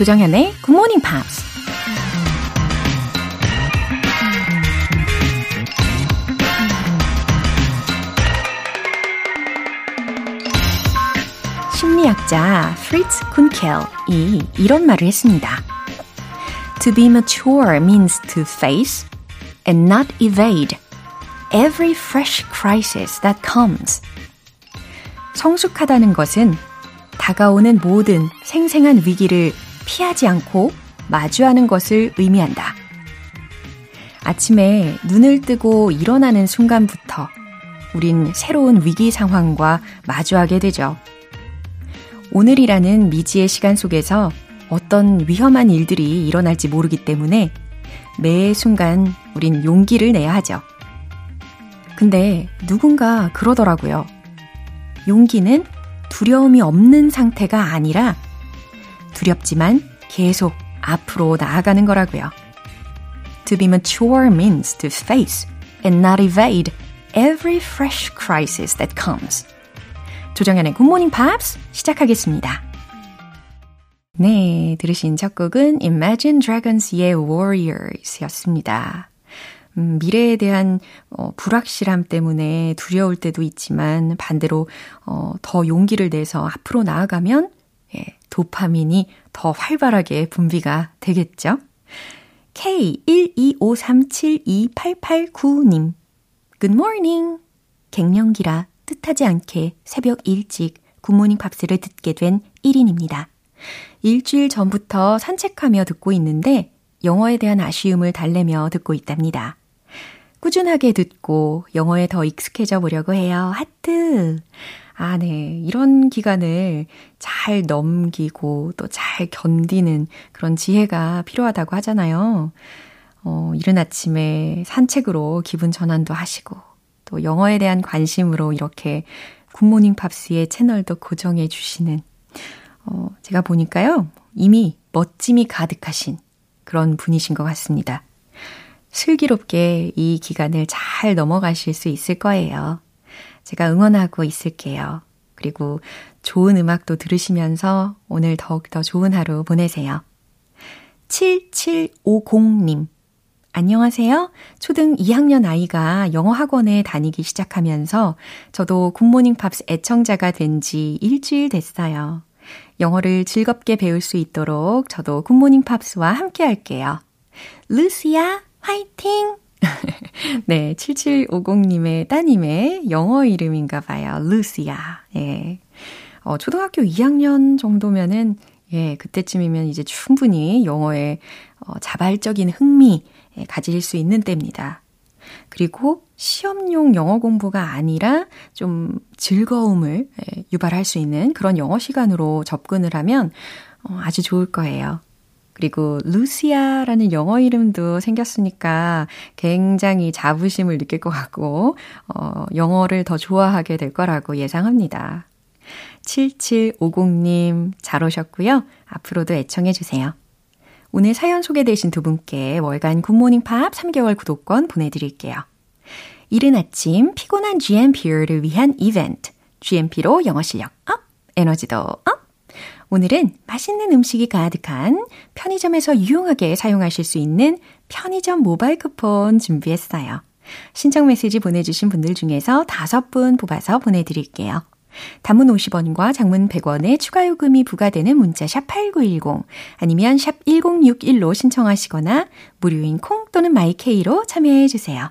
조정현의 Good Morning Pops. 심리학자 프리츠 쿤켈이 이런 말을 했습니다. To be mature means to face and not evade every fresh crisis that comes. 성숙하다는 것은 다가오는 모든 생생한 위기를 피하지 않고 마주하는 것을 의미한다. 아침에 눈을 뜨고 일어나는 순간부터 우린 새로운 위기 상황과 마주하게 되죠. 오늘이라는 미지의 시간 속에서 어떤 위험한 일들이 일어날지 모르기 때문에 매 순간 우린 용기를 내야 하죠. 근데 누군가 그러더라고요. 용기는 두려움이 없는 상태가 아니라 두렵지만 계속 앞으로 나아가는 거라고요. To be mature means to face and not evade every fresh crisis that comes. 조정현의 굿모닝 팝스 시작하겠습니다. 네, 들으신 첫 곡은 Imagine Dragons의 Warriors 였습니다. 음, 미래에 대한 어, 불확실함 때문에 두려울 때도 있지만 반대로 어, 더 용기를 내서 앞으로 나아가면 예, 도파민이 더 활발하게 분비가 되겠죠. K125372889님 Good morning. 갱년기라 뜻하지 않게 새벽 일찍 굿모닝 팝스를 듣게 된 1인입니다. 일주일 전부터 산책하며 듣고 있는데 영어에 대한 아쉬움을 달래며 듣고 있답니다. 꾸준하게 듣고 영어에 더 익숙해져 보려고 해요. 하트! 아, 네. 이런 기간을 잘 넘기고 또 잘 견디는 그런 지혜가 필요하다고 하잖아요. 어, 이른 아침에 산책으로 기분 전환도 하시고 또 영어에 대한 관심으로 이렇게 굿모닝 팝스의 채널도 고정해 주시는 어, 제가 보니까요. 이미 멋짐이 가득하신 그런 분이신 것 같습니다. 슬기롭게 이 기간을 잘 넘어가실 수 있을 거예요. 제가 응원하고 있을게요. 그리고 좋은 음악도 들으시면서 오늘 더욱더 좋은 하루 보내세요. 7750님. 안녕하세요. 초등 2학년 아이가 영어 학원에 다니기 시작하면서 저도 굿모닝 팝스 애청자가 된 지 일주일 됐어요. 영어를 즐겁게 배울 수 있도록 저도 굿모닝 팝스와 함께 할게요. 루시아, 화이팅! 네, 7750님의 따님의 영어 이름인가 봐요. 루시아. 예. 어, 초등학교 2학년 정도면은, 예, 그때쯤이면 이제 충분히 영어에 어, 자발적인 흥미 예, 가질 수 있는 때입니다. 그리고 시험용 영어 공부가 아니라 좀 즐거움을 예, 유발할 수 있는 그런 영어 시간으로 접근을 하면 어, 아주 좋을 거예요. 그리고 루시아라는 영어 이름도 생겼으니까 굉장히 자부심을 느낄 것 같고, 어, 영어를 더 좋아하게 될 거라고 예상합니다. 7750님, 잘 오셨고요. 앞으로도 애청해주세요. 오늘 사연 소개되신 두 분께 월간 굿모닝 팝스 3개월 구독권 보내드릴게요. 이른 아침 피곤한 GMP를 위한 이벤트. GMP로 영어 실력 up, 에너지도 up. 오늘은 맛있는 음식이 가득한 편의점에서 유용하게 사용하실 수 있는 편의점 모바일 쿠폰 준비했어요. 신청 메시지 보내주신 분들 중에서 다섯 분 뽑아서 보내드릴게요. 단문 50원과 장문 100원의 추가 요금이 부과되는 문자 샵 8910 아니면 샵 1061로 신청하시거나 무료인 콩 또는 마이케이로 참여해 주세요.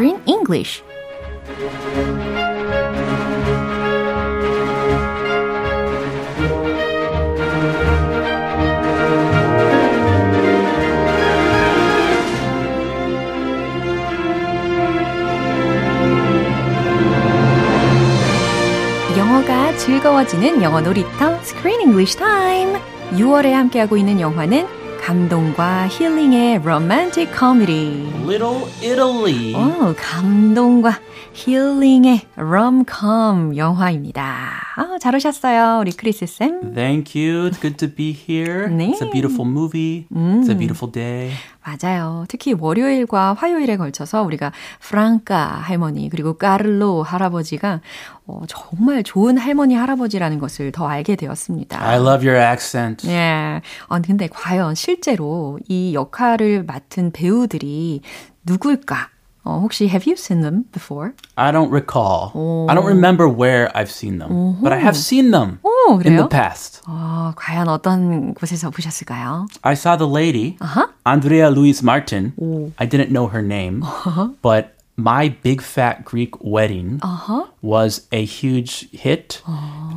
Korean English. 영어가 즐거워지는 영어 놀이터 Screen English Time. 6월에 함께하고 있는 영화는 감동과 힐링의 romantic comedy. Little Italy. 오, 감동과 힐링의 rom-com 영화입니다. 아, 잘 오셨어요, 우리 크리스 쌤. Thank you. It's good to be here. 네. It's a beautiful movie. It's a beautiful day. 맞아요. 특히 월요일과 화요일에 걸쳐서 우리가 프랑카 할머니 그리고 까를로 할아버지가 어, 정말 좋은 할머니 할아버지라는 것을 더 알게 되었습니다. I love your accent. 예. 아, 근데 과연 실제로 이 역할을 맡은 배우들이 누굴까? 어, 혹시 have you seen them before? I don't recall. I don't remember where I've seen them, but I have seen them 오, in the 그래요? past. 어, 과연 어떤 곳에서 보셨을까요? I saw the lady, Uh-huh. Andrea Louise Martin. I didn't know her name, but My Big Fat Greek Wedding Uh-huh. was a huge hit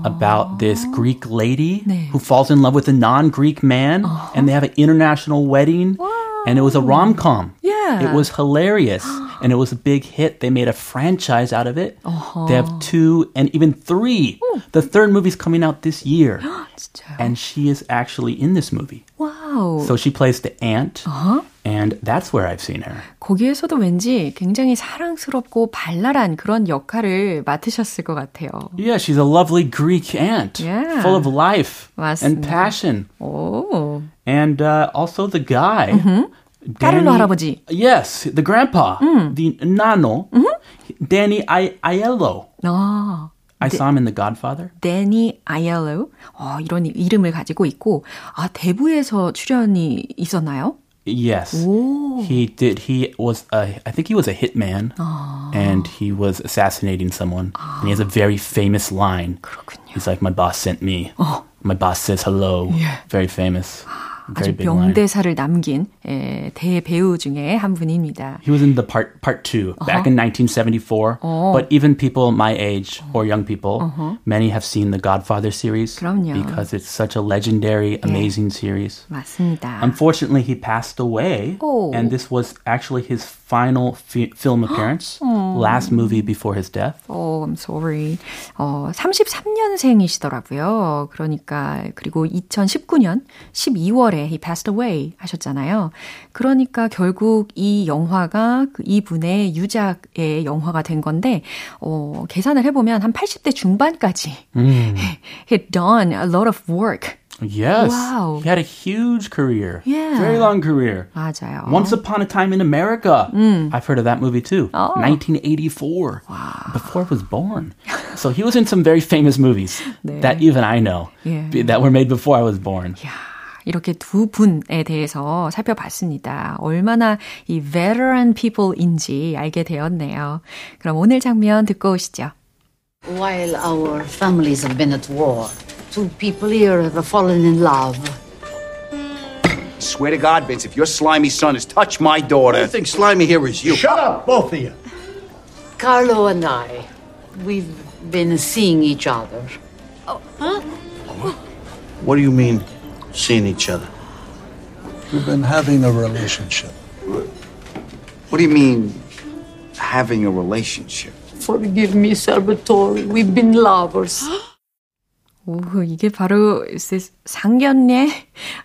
about this Greek lady 네. who falls in love with a non-Greek man and they have an international wedding and it was a oh. rom com. Yeah. It was hilarious. and it was a big hit. They made a franchise out of it. Uh-huh. They have two and even three. Ooh. The third movie's coming out this year. and she is actually in this movie. Wow. So she plays the aunt. Uh-huh. And that's where I've seen her. 거기에서도 왠지 굉장히 사랑스럽고 발랄한 그런 역할을 맡으셨을 것 같아요. Yeah, she's a lovely Greek aunt, Yeah. full of life and 맞습니다. passion. 오. And uh, also the guy, 까를로 할아버지. Yes, the grandpa, the nano, Danny I- Aiello. 아. I saw him in The Godfather. 데니 아이엘로 어, 이런 이름을 가지고 있고 아 대부에서 출연이 있었나요? Yes, 오. he did. He was, a, I think he was a hitman, and he was assassinating someone. And he has a very famous line. 그렇군요. He's like, "My boss sent me. My boss says hello." Very famous. 아주 Very big line. 명대사를 남긴 예, 대배우 중에 한 분입니다. He was in the part part 2 back in 1974. But even people my age or young people, many have seen the Godfather series 그럼요. because it's such a legendary, amazing series. 맞습니다. Unfortunately, he passed away, Oh. and this was actually his final fi- film appearance, last movie before his death. Oh, I'm sorry. 어, 33년생이시더라고요. 그러니까 그리고 2019년 12월에 he passed away 하셨잖아요. 그러니까 결국 이 영화가 그 이분의 유작의 영화가 된 건데 어, 계산을 해 보면 한 80대 중반까지 he'd done a lot of work. Yes, Wow. he had a huge career, Yeah. very long career. 맞아요. Once Upon a Time in America. I've heard of that movie too. Oh. 1984. Before I was born. so he was in some very famous movies 네. that even I know Yeah. be- that were made before I was born. 이야, 이렇게 두 분에 대해서 살펴봤습니다. 얼마나 이 veteran people인지 알게 되었네요. 그럼 오늘 장면 듣고 오시죠. While our families have been at war, two people here have fallen in love. Swear to God, Vince, if your slimy son has touched my daughter. I think Slimy here is you. Shut up, both of you. Carlo and I, we've been seeing each other. Oh, huh? What do you mean, seeing each other? We've been having a relationship. What do you mean, having a relationship? Forgive me, Salvatore. We've been lovers. 오, 이게 바로 is this 상견례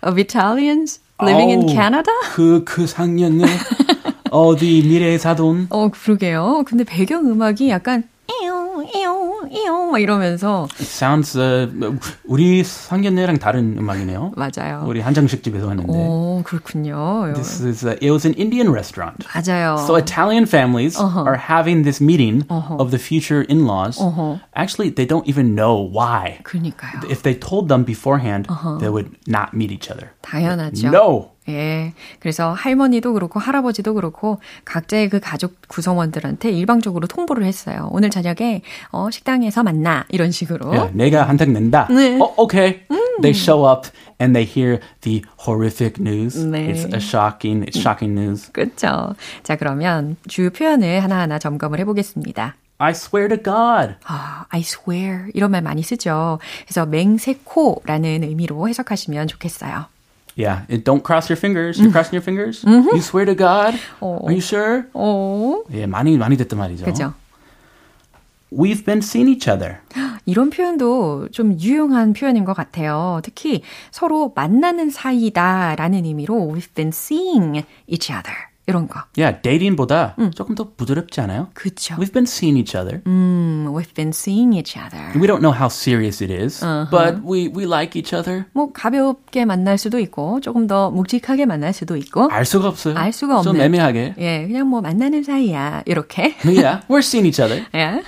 of Italians living in 아우, Canada? 그, 그 상년에 어디 미래의 사돈. 어, 그러게요. 근데 배경 음악이 약간 이용, 이용, 이용 막 이러면서 It sounds, uh, 우리 상견례랑 다른 음악이네요. 맞아요. 우리 한정식 집에서 했는데. 오, 그렇군요. This is, uh, it was an Indian restaurant. 맞아요. So Italian families are having this meeting of the future in-laws. Actually, they don't even know why. 그러니까요. If they told them beforehand, they would not meet each other. 당연하죠. No. 예. 그래서 할머니도 그렇고 할아버지도 그렇고 각자의 그 가족 구성원들한테 일방적으로 통보를 했어요. 오늘 저녁에 어, 식당에서 만나 이런 식으로. Yeah, 내가 한턱 낸다. 네. Oh, okay. They show up and they hear the horrific news. 네. It's a shocking, it's shocking news. 그렇죠. 자, 그러면 주요 표현을 하나하나 점검을 해보겠습니다. I swear to God. 아, I swear 이런 말 많이 쓰죠. 그래서 맹세코라는 의미로 해석하시면 좋겠어요. Yeah, it, don't cross your fingers. You're crossing your fingers? You swear to God? 어. Are you sure? 오, 예, 많이 많이 듣던 말이죠. 그죠? We've been seeing each other. 이런 표현도 좀 유용한 표현인 것 같아요. 특히 서로 만나는 사이다라는 의미로 we've been seeing each other. 이런 거. Yeah, dating보다 조금 더 부드럽지 않아요? 그쵸. We've been seeing each other. 음, we've been seeing each other. We don't know how serious it is, but we, we like each other. 뭐 가볍게 만날 수도 있고 조금 더 묵직하게 만날 수도 있고 알 수가 없어요. 알 수가 좀 없는. 애매하게. 예, 그냥 뭐 만나는 사이야 이렇게. Yeah, we're seeing each other. 예.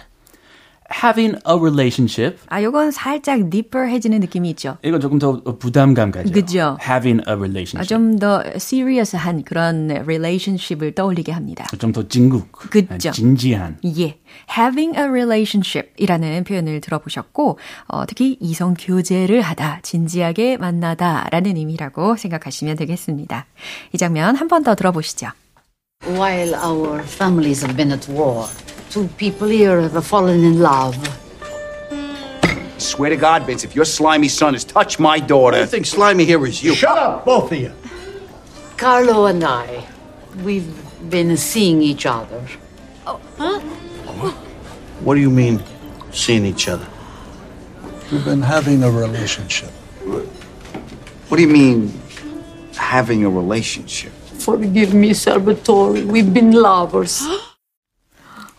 Having a relationship. 아, 요건 살짝 deeper해지는 느낌이 있죠. 이건 조금 더 부담감 가져요. 그죠. Having a 아, relationship. 좀더 serious한 그런 relationship을 떠올리게 합니다. 좀 더 진국. 그죠. 진지한. 예. having a relationship 이라는 표현을 들어보셨고, 어, 특히 이성 교제를 하다, 진지하게 만나다 라는 의미라고 생각하시면 되겠습니다. 이 장면 한 번 더 들어보시죠. While our families have been at war, two people here have fallen in love. Swear to God, Vince, if your slimy son has touched my daughter. I think slimy here is you. Shut up, both of you. Carlo and I, we've been seeing each other. Oh, huh? What do you mean, seeing each other? We've been having a relationship. What do you mean, having a relationship? Forgive me, Salvatore. We've been lovers.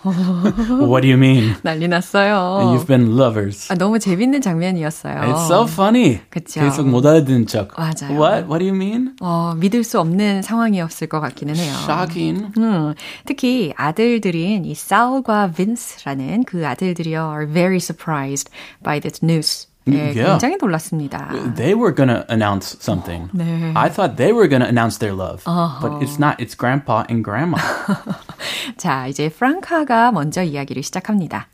What do you mean? 난리 났어요. You've been lovers. 아, 너무 재밌는 장면이었어요. It's so funny. 그쵸. 계속 못 알아듣는 척. 맞아요. What? What do you mean? 어, 믿을 수 없는 상황이었을 것 같기는 해요. Shocking. 음, 특히 아들들인 이 살과 빈스라는 그 아들들이요 are very surprised by this news. 예, Yeah. 굉장히 놀랐습니다. They were gonna announce something. 네. I thought they were gonna announce their love, but it's not. It's grandpa and grandma. 자, 이제 프랑카가 먼저 이야기를 시작합니다.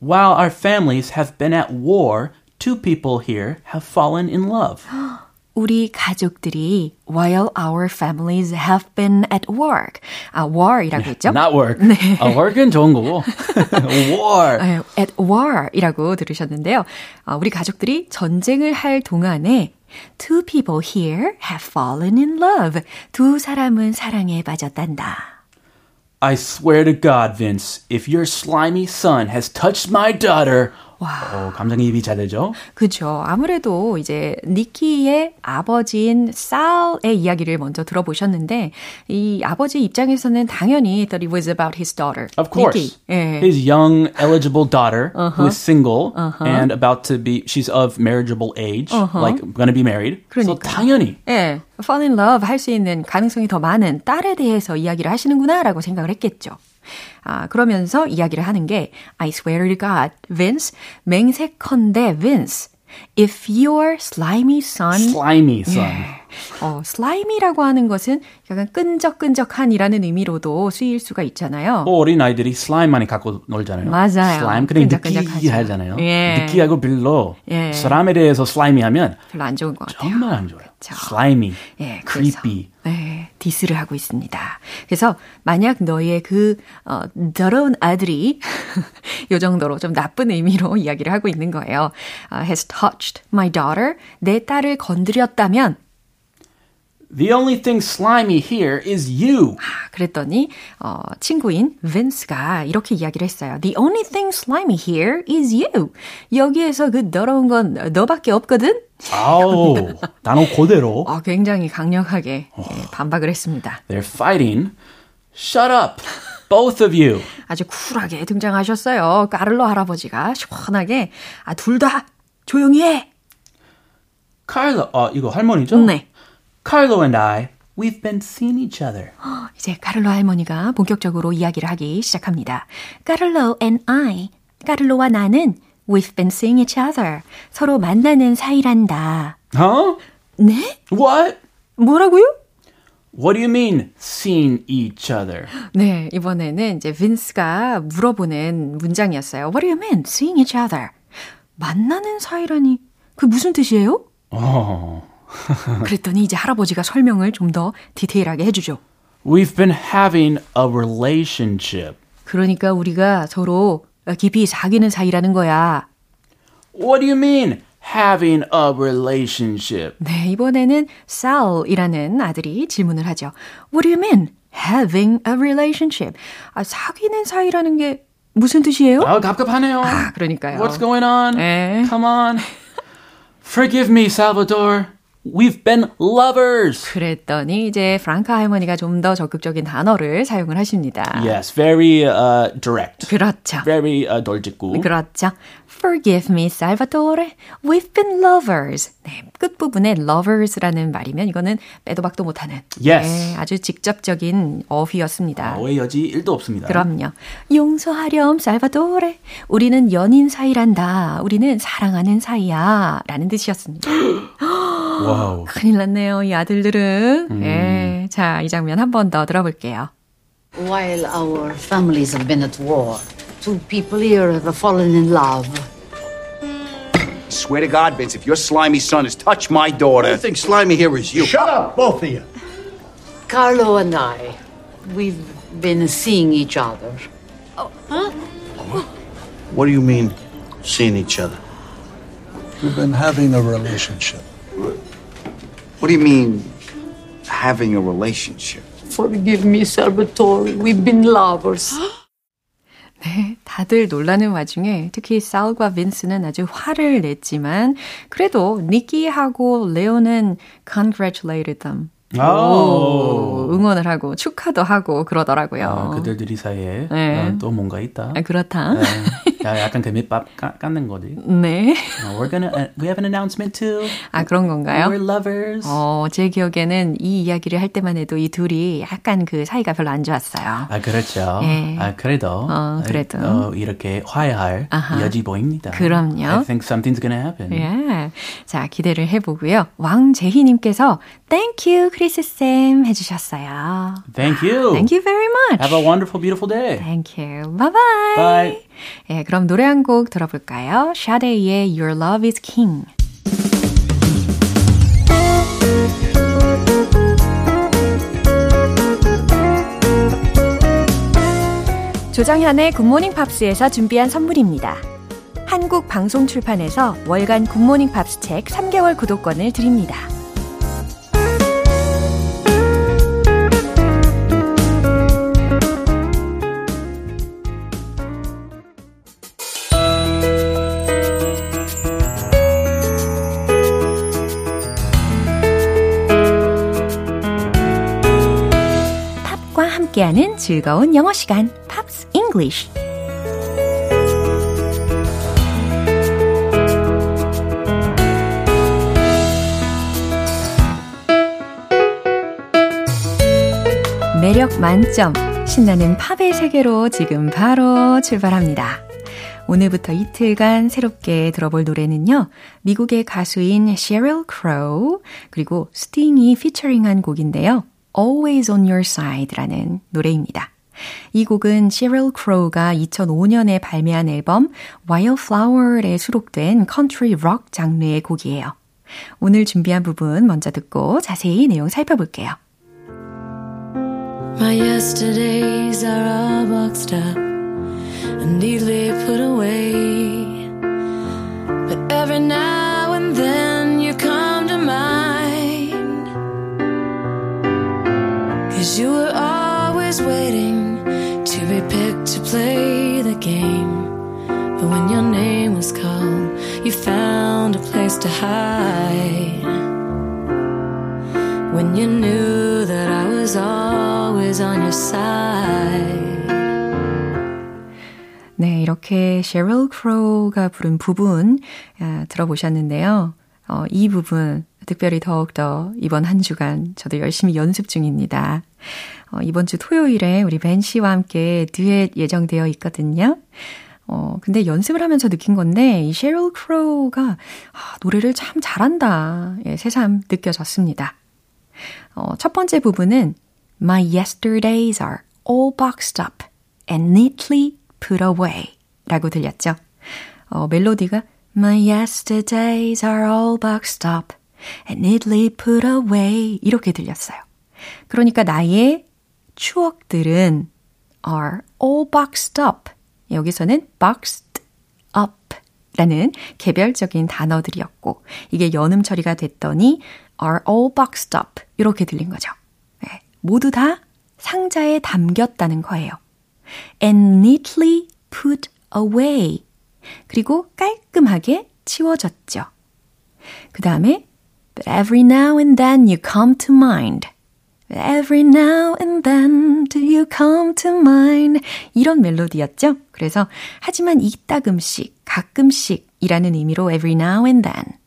While our families have been at war, two people here have fallen in love. 우리 가족들이 while our families have been at work. 아, war이라고 했죠? Not work. 아, work은 좋은 거고. war. 네, at war이라고 들으셨는데요. 아, 우리 가족들이 전쟁을 할 동안에 two people here have fallen in love. 두 사람은 사랑에 빠졌단다. I swear to God, Vince, if your slimy son has touched my daughter. 어, 감정이입이 잘 되죠? 그죠. 아무래도 이제 니키의 아버지인 살의 이야기를 먼저 들어보셨는데 이 아버지 입장에서는 당연히 thought it was about his daughter. Of course. 니키. 예. His young, eligible daughter who is single and about to be, she's of marriageable age, like gonna be married. So 그러니까요. 당연히. 예, fall in love 할 수 있는 가능성이 더 많은 딸에 대해서 이야기를 하시는구나라고 생각을 했겠죠. 아, 그러면서 이야기를 하는 게 I swear to God, Vince, 맹세컨대 Vince, if your slimy son slimy son. 어, slimy라고 하는 것은 약간 끈적끈적한이라는 의미로도 쓰일 수가 있잖아요. 또 어린 아이들이 슬라임 많이 갖고 놀잖아요. 맞아요. 슬라임 그냥 끈적끈적하죠. 느끼하잖아요. 예. 느끼하고 별로 예. 사람에 대해서 slimy 하면 별로 안 좋은 것 같아요. 정말 안 좋아요. 그쵸. slimy, 예, creepy. 네, 디스를 하고 있습니다. 그래서 만약 너의 그 어, 더러운 아들이 요 정도로 좀 나쁜 의미로 이야기를 하고 있는 거예요. 어, has touched my daughter. 내 딸을 건드렸다면 The only thing slimy here is you. 아, 그랬더니 어, 친구인 빈스가 이렇게 이야기를 했어요. The only thing slimy here is you. 여기에서 그 더러운 건 너밖에 없거든. 아우, 단어 그대로. 어, 굉장히 강력하게 예, 반박을 했습니다. They're fighting. Shut up, both of you. 아주 쿨하게 등장하셨어요. 까를로 할아버지가 시원하게 아, 둘 다 조용히 해. Carlo, 어, 이거 할머니죠? 네. Carlo and I, we've been seeing each other. 이제 카를로 할머니가 본격적으로 이야기를 하기 시작합니다. 카를로 and I, 카를로와 나는 we've been seeing each other. 서로 만나는 사이란다. Huh? 네? What? 뭐라고요? What do you mean, seeing each other? 네, 이번에는 이제 빈스가 물어보는 문장이었어요. What do you mean, seeing each other? 만나는 사이라니, 그 무슨 뜻이에요? Oh. 그랬더니 이제 할아버지가 설명을 좀 더 디테일하게 해주죠. We've been having a relationship. 그러니까 우리가 서로 깊이 사귀는 사이라는 거야. What do you mean, having a relationship? 네, 이번에는 Sal이라는 아들이 질문을 하죠. What do you mean, having a relationship? 아, 사귀는 사이라는 게 무슨 뜻이에요? 아, 갑갑하네요. 아, 그러니까요. What's going on? 네. Come on. Forgive me, Salvador. We've been lovers. 그랬더니 이제 프랑카 할머니가 좀 더 적극적인 단어를 사용을 하십니다. Yes, very uh, direct. 그렇죠. Very uh, 돌직구. 그렇죠. Forgive me, Salvatore. We've been lovers. 네, 끝부분에 lovers라는 말이면 이거는 빼도 박도 못하는 Yes. 네, 아주 직접적인 어휘였습니다. 오해 여지 1도 없습니다. 그럼요. 용서하렴, 살바도레. 우리는 연인 사이란다. 우리는 사랑하는 사이야. 라는 뜻이었습니다. 와우. 큰일 났네요, 이 아들들은. 예. 자, 이 장면 한 번 더 들어볼게요. While our families have been at war, two people here have fallen in love. Swear to God, Vince, if your slimy son has touched my daughter. I think slimy here is you. Shut up, both of you. Carlo and I, we've been seeing each other. What do you mean, seeing each other? We've been having a relationship. What do you mean, having a relationship? Forgive me, Salvatore. We've been lovers. 네, 다들 놀라는 와중에 특히 살과 빈스는 아주 화를 냈지만 그래도 니키하고 레오는 congratulated them. 오, 응원을 하고 축하도 하고 그러더라고요. 아, 그들들이 사이에 네. 어, 또 뭔가 있다. 아, 그렇다. 네. 야, 약간 그 밑밥 까, 깎는 거지. 네. Uh, we're gonna, uh, we have an announcement too. 아, 그런 건가요? We're lovers. 어, 제 기억에는 이 이야기를 할 때만 해도 이 둘이 약간 그 사이가 별로 안 좋았어요. 아, 그렇죠. 예. 아, 그래도. 어, 그래도. 어, 이렇게 화해할 아하. 여지 보입니다. 그럼요. I think something's gonna happen. 예. 자, 기대를 해보고요. 왕재희님께서 Thank you, 크리스쌤 해주셨어요. Thank you. Thank you very much. Have a wonderful, beautiful day. Thank you. Bye bye. 예, 그럼 노래 한 곡 들어볼까요? 샤데이의 Your Love is King. 조정현의 Good Morning Pops에서 준비한 선물입니다. 한국 방송 출판에서 월간 Good Morning Pops 책 3개월 구독권을 드립니다. 함께하는 즐거운 영어 시간, Pops English. 매력 만점, 신나는 팝의 세계로 지금 바로 출발합니다. 오늘부터 이틀간 새롭게 들어볼 노래는요. 미국의 가수인 Sheryl Crow 그리고 Sting이 featuring한 곡인데요. Always on Your Side라는 노래입니다. 이 곡은 Sheryl Crow가 2005년에 발매한 앨범 Wildflower에 수록된 컨트리 록 장르의 곡이에요. 오늘 준비한 부분 먼저 듣고 자세히 내용 살펴볼게요. My yesterdays are all boxed up and neatly put away. But every now always waiting to be picked to play the game. But when your name was called, you found a place to hide. When you knew that I was always on your side. 네, 이렇게 셰럴 크로우가 부른 부분 아, 들어보셨는데요. 어, 이 부분 특별히 더욱더 이번 한 주간 저도 열심히 연습 중입니다. 어, 이번 주 토요일에 우리 벤 씨와 함께 듀엣 예정되어 있거든요. 어, 근데 연습을 하면서 느낀 건데, 이 셰럴 크로우가 아, 노래를 참 잘한다. 예, 새삼 느껴졌습니다. 어, 첫 번째 부분은 My yesterdays are all boxed up and neatly put away 라고 들렸죠. 어, 멜로디가 My yesterdays are all boxed up and neatly put away 이렇게 들렸어요. 그러니까 나의 추억들은 are all boxed up 여기서는 boxed up 라는 개별적인 단어들이었고 이게 연음 처리가 됐더니 are all boxed up 이렇게 들린 거죠. 네, 모두 다 상자에 담겼다는 거예요. and neatly put away. 그리고 깔끔하게 치워졌죠. 그 다음에 But every now and then you come to mind. Every now and then do you come to mind. 이런 멜로디였죠. 그래서 하지만 이따금씩, 가끔씩이라는 의미로 every now and then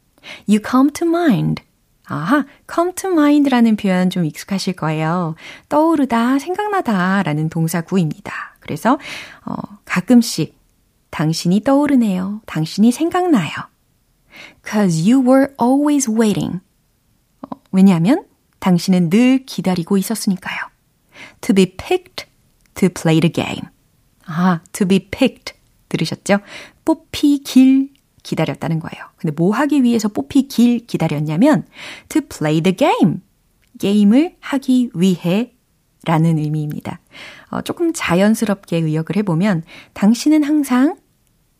you come to mind. 아하, come to mind라는 표현 좀 익숙하실 거예요. 떠오르다, 생각나다 라는 동사구입니다. 그래서 어, 가끔씩 당신이 떠오르네요. 당신이 생각나요. Cause you were always waiting. 어, 왜냐하면 당신은 늘 기다리고 있었으니까요. To be picked to play the game. 아, to be picked. 들으셨죠? 뽑히길 기다렸다는 거예요. 근데 뭐 하기 위해서 뽑히길 기다렸냐면 to play the game. 게임을 하기 위해 라는 의미입니다. 어, 조금 자연스럽게 의역을 해보면 당신은 항상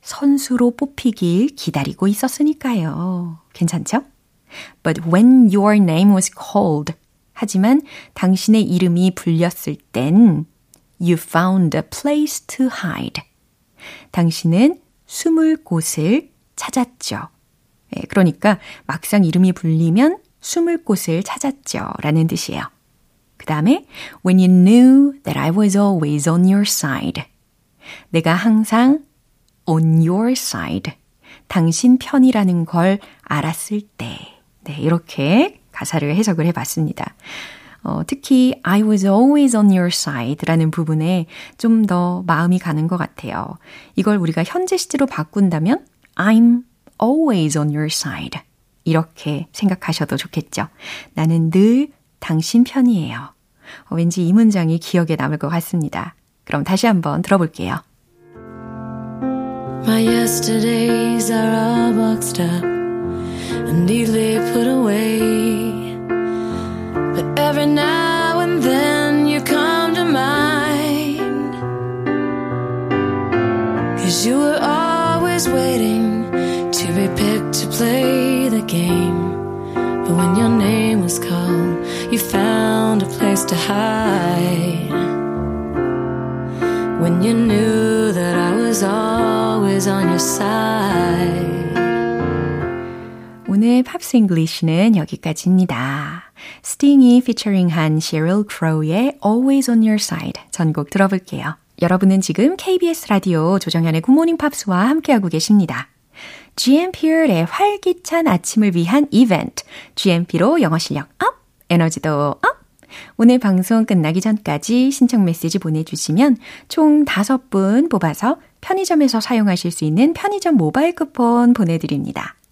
선수로 뽑히길 기다리고 있었으니까요. 괜찮죠? But when your name was called. 하지만 당신의 이름이 불렸을 땐 you found a place to hide. 당신은 숨을 곳을 찾았죠. 예, 그러니까 막상 이름이 불리면 숨을 곳을 찾았죠. 라는 뜻이에요. 그 다음에 when you knew that I was always on your side. 내가 항상 on your side. 당신 편이라는 걸 알았을 때. 네, 이렇게 가사를 해석을 해봤습니다. 어, 특히 I was always on your side 라는 부분에 좀 더 마음이 가는 것 같아요. 이걸 우리가 현재 시제로 바꾼다면 I'm always on your side. 이렇게 생각하셔도 좋겠죠. 나는 늘 당신 편이에요. 어, 왠지 이 문장이 기억에 남을 것 같습니다. 그럼 다시 한번 들어볼게요. My yesterdays are all boxed up and neatly put away. But every now and then you come to mind. Cause you were always waiting to be picked to play the game. But when your name was called, you found a place to hide. When you knew that I was always on your side. 오늘 Pops English는 여기까지입니다. Sting이 featuring한 Sheryl Crow의 Always on Your Side 전곡 들어볼게요. 여러분은 지금 KBS 라디오 조정현의 Good Morning Pops와 함께하고 계십니다. GMP의 활기찬 아침을 위한 이벤트 GMP로 영어 실력 up, 에너지도 업! 오늘 방송 끝나기 전까지 신청 메시지 보내주시면 총 5분 뽑아서 편의점에서 사용하실 수 있는 편의점 모바일 쿠폰 보내드립니다.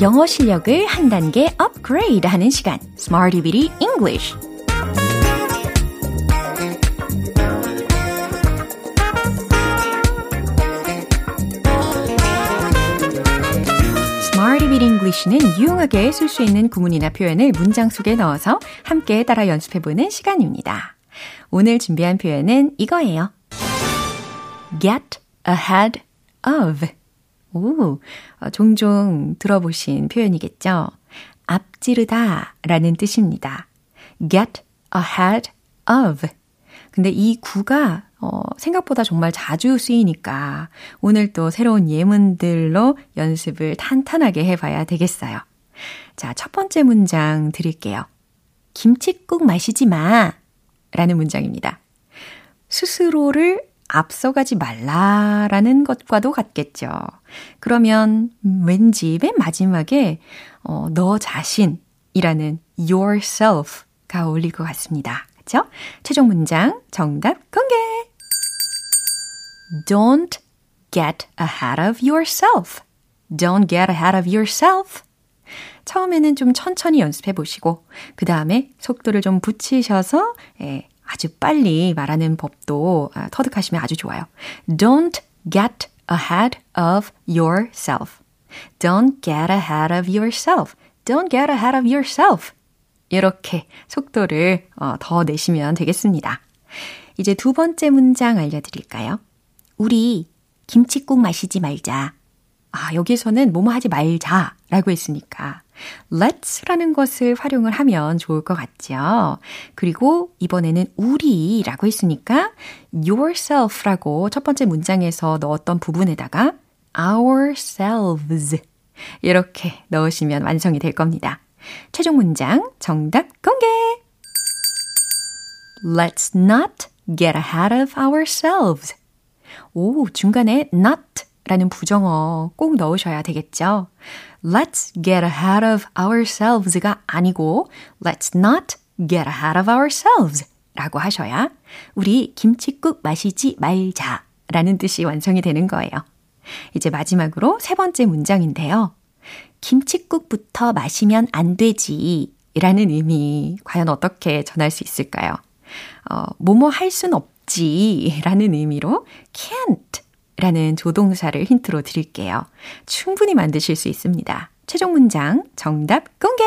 영어 실력을 한 단계 업그레이드 하는 시간 Smarty Bitty English Bit English는 유용하게 쓸 수 있는 구문이나 표현을 문장 속에 넣어서 함께 따라 연습해보는 시간입니다. 오늘 준비한 표현은 이거예요. get ahead of 오, 어, 종종 들어보신 표현이겠죠? 앞지르다 라는 뜻입니다. get ahead of. 근데 이 구가 어, 생각보다 정말 자주 쓰이니까 오늘 또 새로운 예문들로 연습을 탄탄하게 해봐야 되겠어요. 자, 첫 번째 문장 드릴게요. 김치국 마시지 마. 라는 문장입니다. 스스로를 앞서가지 말라라는 것과도 같겠죠. 그러면 왠지 맨 마지막에 어, 너 자신이라는 yourself가 어울릴 것 같습니다. 그렇죠? 최종 문장 정답 공개. Don't get ahead of yourself. Don't get ahead of yourself. 처음에는 좀 천천히 연습해 보시고 그 다음에 속도를 좀 붙이셔서 예, 아주 빨리 말하는 법도 터득하시면 아주 좋아요. Don't get ahead of yourself. Don't get ahead of yourself. Don't get ahead of yourself. 이렇게 속도를 어, 더 내시면 되겠습니다. 이제 두 번째 문장 알려드릴까요? 우리 김치국 마시지 말자. 아, 여기서는 뭐뭐 하지 말자 라고 했으니까 let's 라는 것을 활용을 하면 좋을 것 같죠. 그리고 이번에는 우리 라고 했으니까 yourself 라고 첫 번째 문장에서 넣었던 부분에다가 ourselves 이렇게 넣으시면 완성이 될 겁니다. 최종 문장 정답 공개! Let's not get ahead of ourselves. 오, 중간에 not 라는 부정어 꼭 넣으셔야 되겠죠. Let's get ahead of ourselves가 아니고 Let's not get ahead of ourselves 라고 하셔야 우리 김치국 마시지 말자 라는 뜻이 완성이 되는 거예요. 이제 마지막으로 세 번째 문장인데요. 김치국부터 마시면 안 되지 라는 의미 과연 어떻게 전할 수 있을까요? 어, 뭐뭐 할 순 없지 라는 의미로 can't 라는 조동사를 힌트로 드릴게요. 충분히 만드실 수 있습니다. 최종 문장 정답 공개!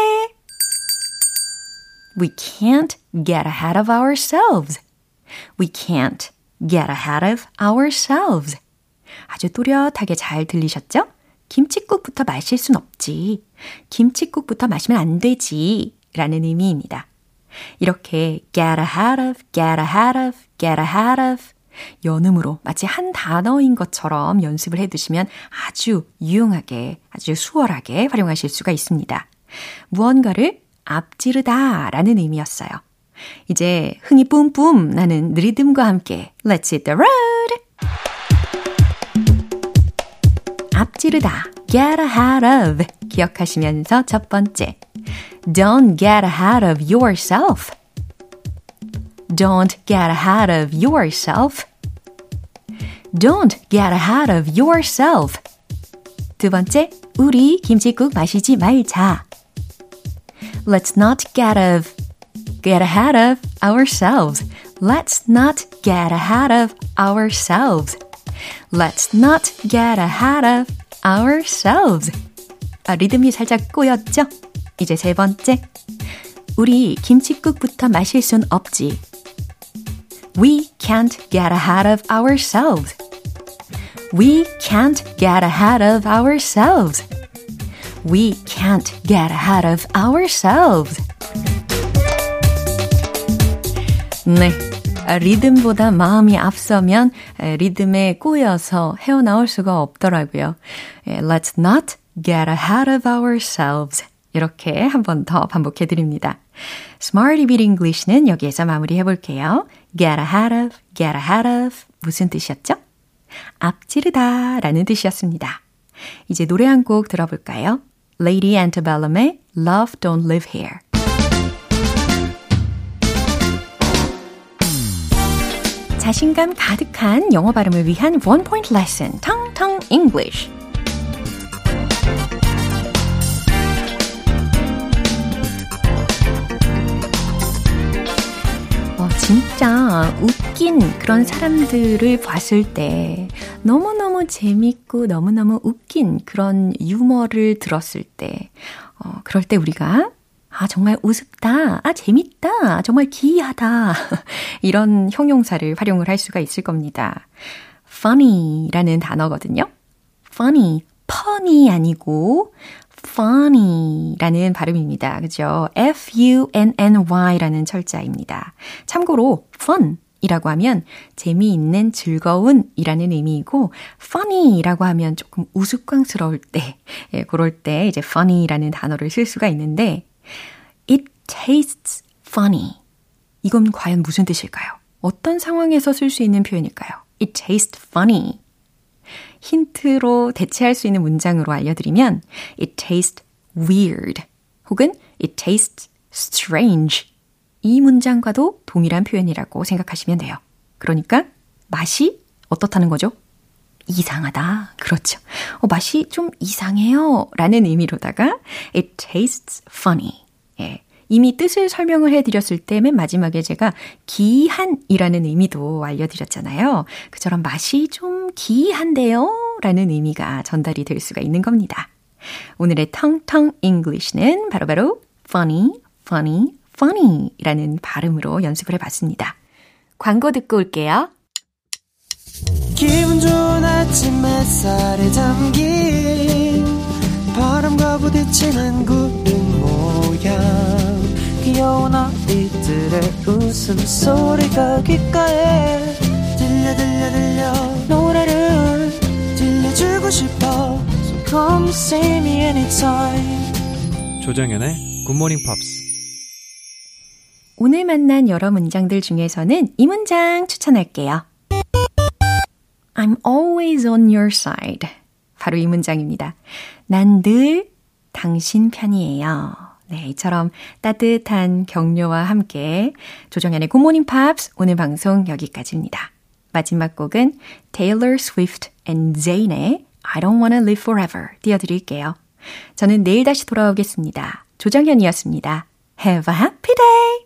We can't get ahead of ourselves. We can't get ahead of ourselves. 아주 또렷하게 잘 들리셨죠? 김치국부터 마실 순 없지. 김치국부터 마시면 안 되지. 라는 의미입니다. 이렇게 get ahead of, get ahead of, get ahead of 연음으로 마치 한 단어인 것처럼 연습을 해 두시면 아주 유용하게, 아주 수월하게 활용하실 수가 있습니다. 무언가를 앞지르다 라는 의미였어요. 이제 흥이 뿜뿜 나는 리듬과 함께 Let's hit the road! 앞지르다, get ahead of 기억하시면서 첫 번째 Don't get ahead of yourself. Don't get ahead of yourself. Don't get ahead of yourself. 두 번째, 우리 김치국 마시지 말자. Let's not get of get ahead of ourselves. Let's not get ahead of ourselves. Let's not get ahead of ourselves. 아, 리듬이 살짝 꼬였죠? 이제 세 번째. 우리 김치국부터 마실 순 없지. We can't get ahead of ourselves. We can't get ahead of ourselves. We can't get ahead of ourselves. 네. 리듬보다 마음이 앞서면 리듬에 꼬여서 헤어나올 수가 없더라고요. Let's not get ahead of ourselves. 이렇게 한 번 더 반복해 드립니다. Smarty Beat English는 여기에서 마무리해 볼게요. get ahead of, get ahead of 무슨 뜻이었죠? 앞지르다 라는 뜻이었습니다. 이제 노래 한 곡 들어볼까요? Lady Antebellum의 Love Don't Live Here. 자신감 가득한 영어 발음을 위한 원 포인트 레슨, 텅텅 English. 진짜 웃긴 그런 사람들을 봤을 때 너무너무 재밌고 너무너무 웃긴 그런 유머를 들었을 때, 어, 그럴 때 우리가 아, 정말 우습다. 아, 재밌다. 정말 기이하다. 이런 형용사를 활용을 할 수가 있을 겁니다. funny라는 단어거든요. funny, funny 아니고 funny라는 발음입니다. 그죠? F-U-N-N-Y라는 철자입니다. 참고로 fun 이라고 하면 재미있는, 즐거운 이라는 의미이고 funny라고 하면 조금 우스꽝스러울 때, 예, 그럴 때 이제 funny라는 단어를 쓸 수가 있는데 it tastes funny. 이건 과연 무슨 뜻일까요? 어떤 상황에서 쓸 수 있는 표현일까요? It tastes funny. 힌트로 대체할 수 있는 문장으로 알려드리면 It tastes weird 혹은 It tastes strange 이 문장과도 동일한 표현이라고 생각하시면 돼요. 그러니까 맛이 어떻다는 거죠? 이상하다. 그렇죠. 어, 맛이 좀 이상해요. 라는 의미로다가 It tastes funny. 예. 이미 뜻을 설명을 해드렸을 때 맨 마지막에 제가 기한이라는 의미도 알려드렸잖아요. 그처럼 맛이 좀 기한데요? 라는 의미가 전달이 될 수가 있는 겁니다. 오늘의 텅텅 English는 바로바로 funny, funny, funny 라는 발음으로 연습을 해봤습니다. 광고 듣고 올게요. 기분 좋은 아침 햇살에 담긴 바람과 부딪히는 구름 귀여운 아이들의 웃음소리가 귓가에 들려 들려 들려 노래를 들려주고 싶어 So come see me anytime 조정연의 굿모닝 팝스 오늘 만난 여러 문장들 중에서는 이 문장 추천할게요. I'm always on your side. 바로 이 문장입니다. 난 늘 당신 편이에요. 네, 이처럼 따뜻한 격려와 함께 조정현의 굿모닝 팝스 오늘 방송 여기까지입니다. 마지막 곡은 Taylor Swift and Zayn의 I don't wanna live forever 띄워드릴게요. 저는 내일 다시 돌아오겠습니다. 조정현이었습니다. Have a happy day!